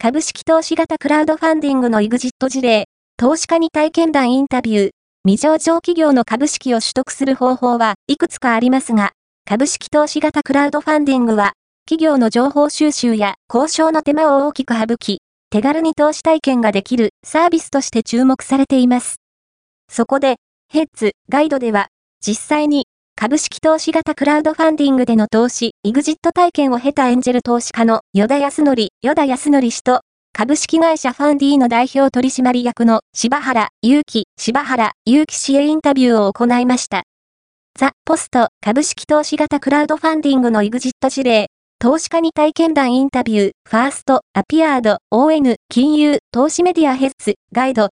株式投資型クラウドファンディングの EXIT 事例、投資家に体験談インタビュー、未上場企業の株式を取得する方法はいくつかありますが、株式投資型クラウドファンディングは、企業の情報収集や交渉の手間を大きく省き、手軽に投資体験ができるサービスとして注目されています。そこで、ヘッズガイドでは、実際に株式投資型クラウドファンディングでの投資、エグジット体験を経たエンジェル投資家の与田康則、与田康則氏と、株式会社ファンディーの代表取締役の柴原祐樹、柴原祐樹氏へインタビューを行いました。ザ・ポスト株式投資型クラウドファンディングのエグジット事例、投資家に体験談インタビュー、ファースト、アピアード、ON、金融、投資メディアヘッズ、ガイド、